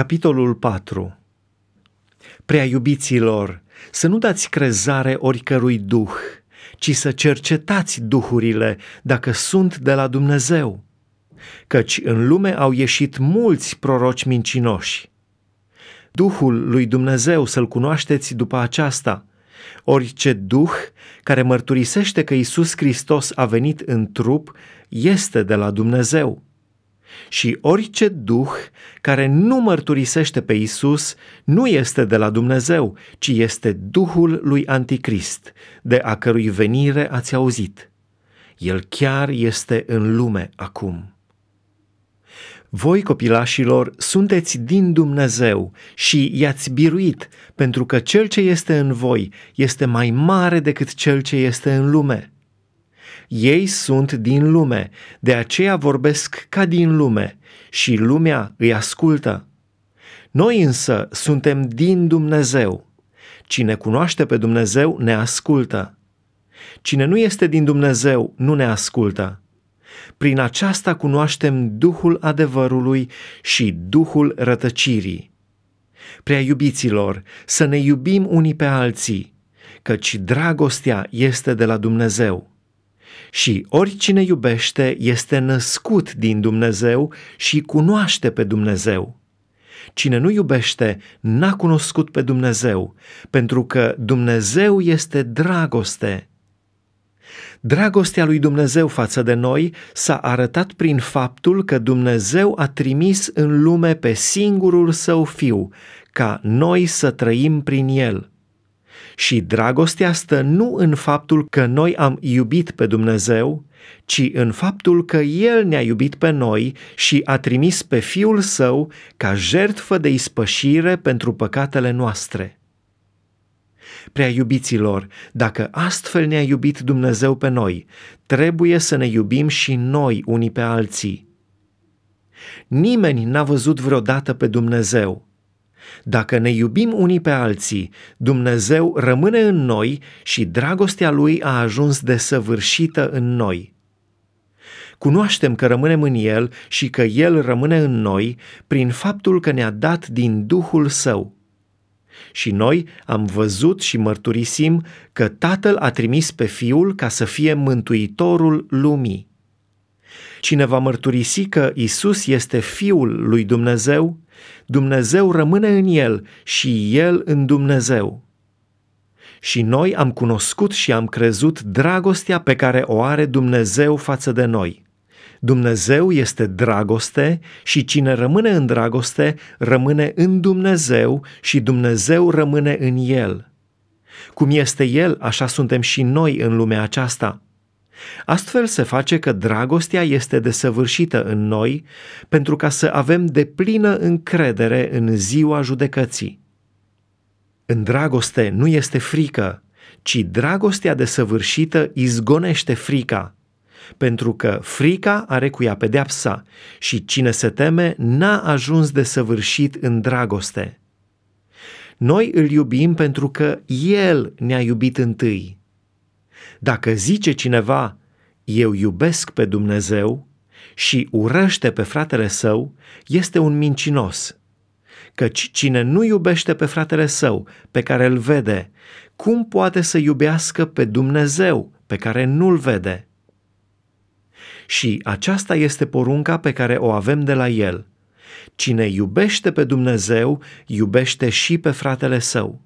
Capitolul 4 Prea iubiților, să nu dați crezare oricărui duh, ci să cercetați duhurile dacă sunt de la Dumnezeu, căci în lume au ieșit mulți proroci mincinoși. Duhul lui Dumnezeu să-l cunoașteți după aceasta. Orice duh care mărturisește că Isus Hristos a venit în trup este de la Dumnezeu și orice duh care nu mărturisește pe Isus nu este de la Dumnezeu, ci este duhul lui Anticrist, de a cărui venire ați auzit. El chiar este în lume acum. Voi, copilașilor, sunteți din Dumnezeu și i-ați biruit, pentru că cel ce este în voi este mai mare decât cel ce este în lume. Ei sunt din lume, de aceea vorbesc ca din lume și lumea îi ascultă. Noi însă suntem din Dumnezeu. Cine cunoaște pe Dumnezeu ne ascultă. Cine nu este din Dumnezeu nu ne ascultă. Prin aceasta cunoaștem Duhul adevărului și Duhul rătăcirii. Prea iubiților, să ne iubim unii pe alții, căci dragostea este de la Dumnezeu. Și oricine iubește este născut din Dumnezeu și cunoaște pe Dumnezeu. Cine nu iubește n-a cunoscut pe Dumnezeu, pentru că Dumnezeu este dragoste. Dragostea lui Dumnezeu față de noi s-a arătat prin faptul că Dumnezeu a trimis în lume pe singurul său fiu, ca noi să trăim prin el. Și dragostea stă nu în faptul că noi am iubit pe Dumnezeu, ci în faptul că El ne-a iubit pe noi și a trimis pe Fiul Său ca jertfă de ispășire pentru păcatele noastre. Prea iubiților, dacă astfel ne-a iubit Dumnezeu pe noi, trebuie să ne iubim și noi unii pe alții. Nimeni n-a văzut vreodată pe Dumnezeu – dacă ne iubim unii pe alții, Dumnezeu rămâne în noi și dragostea Lui a ajuns desăvârșită în noi. Cunoaștem că rămânem în El și că El rămâne în noi prin faptul că ne-a dat din Duhul Său. Și noi am văzut și mărturisim că Tatăl a trimis pe Fiul ca să fie mântuitorul lumii. Cine va mărturisi că Isus este Fiul lui Dumnezeu, Dumnezeu rămâne în el și el în Dumnezeu. Și noi am cunoscut și am crezut dragostea pe care o are Dumnezeu față de noi. Dumnezeu este dragoste și cine rămâne în dragoste rămâne în Dumnezeu și Dumnezeu rămâne în el. Cum este el, așa suntem și noi în lumea aceasta. Astfel se face că dragostea este desăvârșită în noi pentru ca să avem deplină încredere în ziua judecății. În dragoste nu este frică, ci dragostea desăvârșită izgonește frica, pentru că frica are cu ea pedeapsa și cine se teme n-a ajuns de săvârșit în dragoste. Noi îl iubim pentru că El ne-a iubit întâi. Dacă zice cineva, eu iubesc pe Dumnezeu și urăște pe fratele său, este un mincinos. Căci cine nu iubește pe fratele său, pe care îl vede, cum poate să iubească pe Dumnezeu, pe care nu-l vede? Și aceasta este porunca pe care o avem de la el. Cine iubește pe Dumnezeu, iubește și pe fratele său.